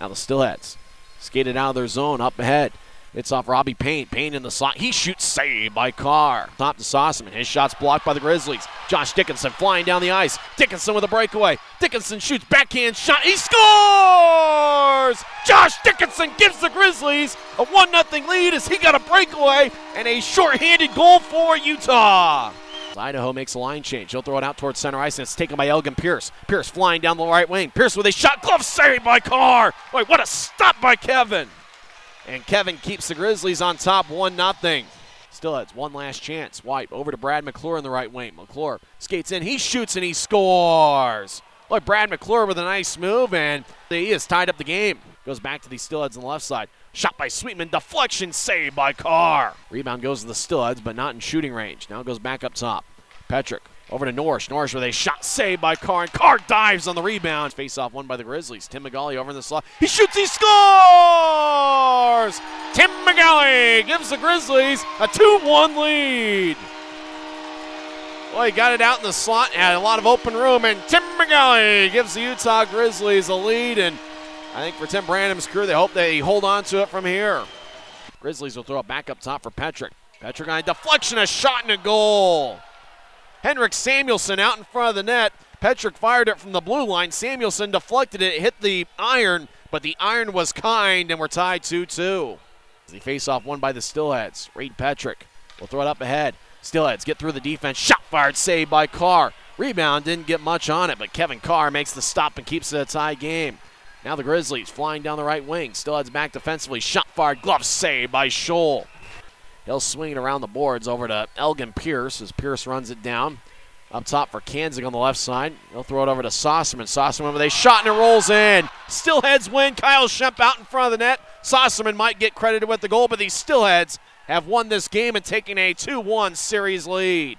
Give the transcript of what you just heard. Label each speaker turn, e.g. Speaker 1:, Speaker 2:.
Speaker 1: Now the Steelheads skated out of their zone up ahead. It's off Robbie Payne. Payne in the slot. He shoots saved by Carr. Top to Sossaman. His shot's blocked by the Grizzlies. Josh Dickinson flying down the ice. Dickinson with a breakaway. Dickinson shoots backhand shot. He scores! Josh Dickinson gives the Grizzlies a 1 0 lead as he got a breakaway and a shorthanded goal for Utah. Idaho makes a line change. He'll throw it out towards center ice, and it's taken by Elgin Pierce. Pierce flying down the right wing. Pierce with a shot, glove save by Carr. Wait, what a stop by Kevin! And Kevin keeps the Grizzlies on top 1 nothing. Still has one last chance. Wipe over to Brad McClure in the right wing. McClure skates in. He shoots and he scores. Look, Brad McClure with a nice move, and he has tied up the game. Goes back to the Steelheads on the left side. Shot by Sweetman. Deflection save by Carr. Rebound goes to the Steelheads, but not in shooting range. Now it goes back up top. Petrick over to Norris. Norris with a shot saved by Carr, and Carr dives on the rebound. Face off one by the Grizzlies. Tim McGauley over in the slot. He shoots, he scores! Tim McGauley gives the Grizzlies a 2 1 lead. Well, he got it out in the slot, had a lot of open room, and Tim McGauley gives the Utah Grizzlies a lead. And I think for Tim Branham's crew, they hope they hold on to it from here. Grizzlies will throw it back up top for Petrick. Petrick on a deflection, a shot, and a goal. Henrik Samuelsson out in front of the net. Petrick fired it from the blue line. Samuelsson deflected it, hit the iron, but the iron was kind, and we're tied 2 2. The they face off one by the Steelheads. Reed Petrick will throw it up ahead. Steelheads get through the defense. Shot fired, saved by Carr. Rebound didn't get much on it, but Kevin Carr makes the stop and keeps it a tie game. Now the Grizzlies flying down the right wing. Steelheads back defensively. Shot fired, glove saved by Sholl. He'll swing it around the boards over to Elgin Pierce as Pierce runs it down. Up top for Kanzig on the left side. He'll throw it over to Sossaman. Sossaman with a shot and it rolls in. Steelheads win. Kyle Shemp out in front of the net. Sossaman might get credited with the goal, but these Steelheads have won this game and taken a 2 1 series lead.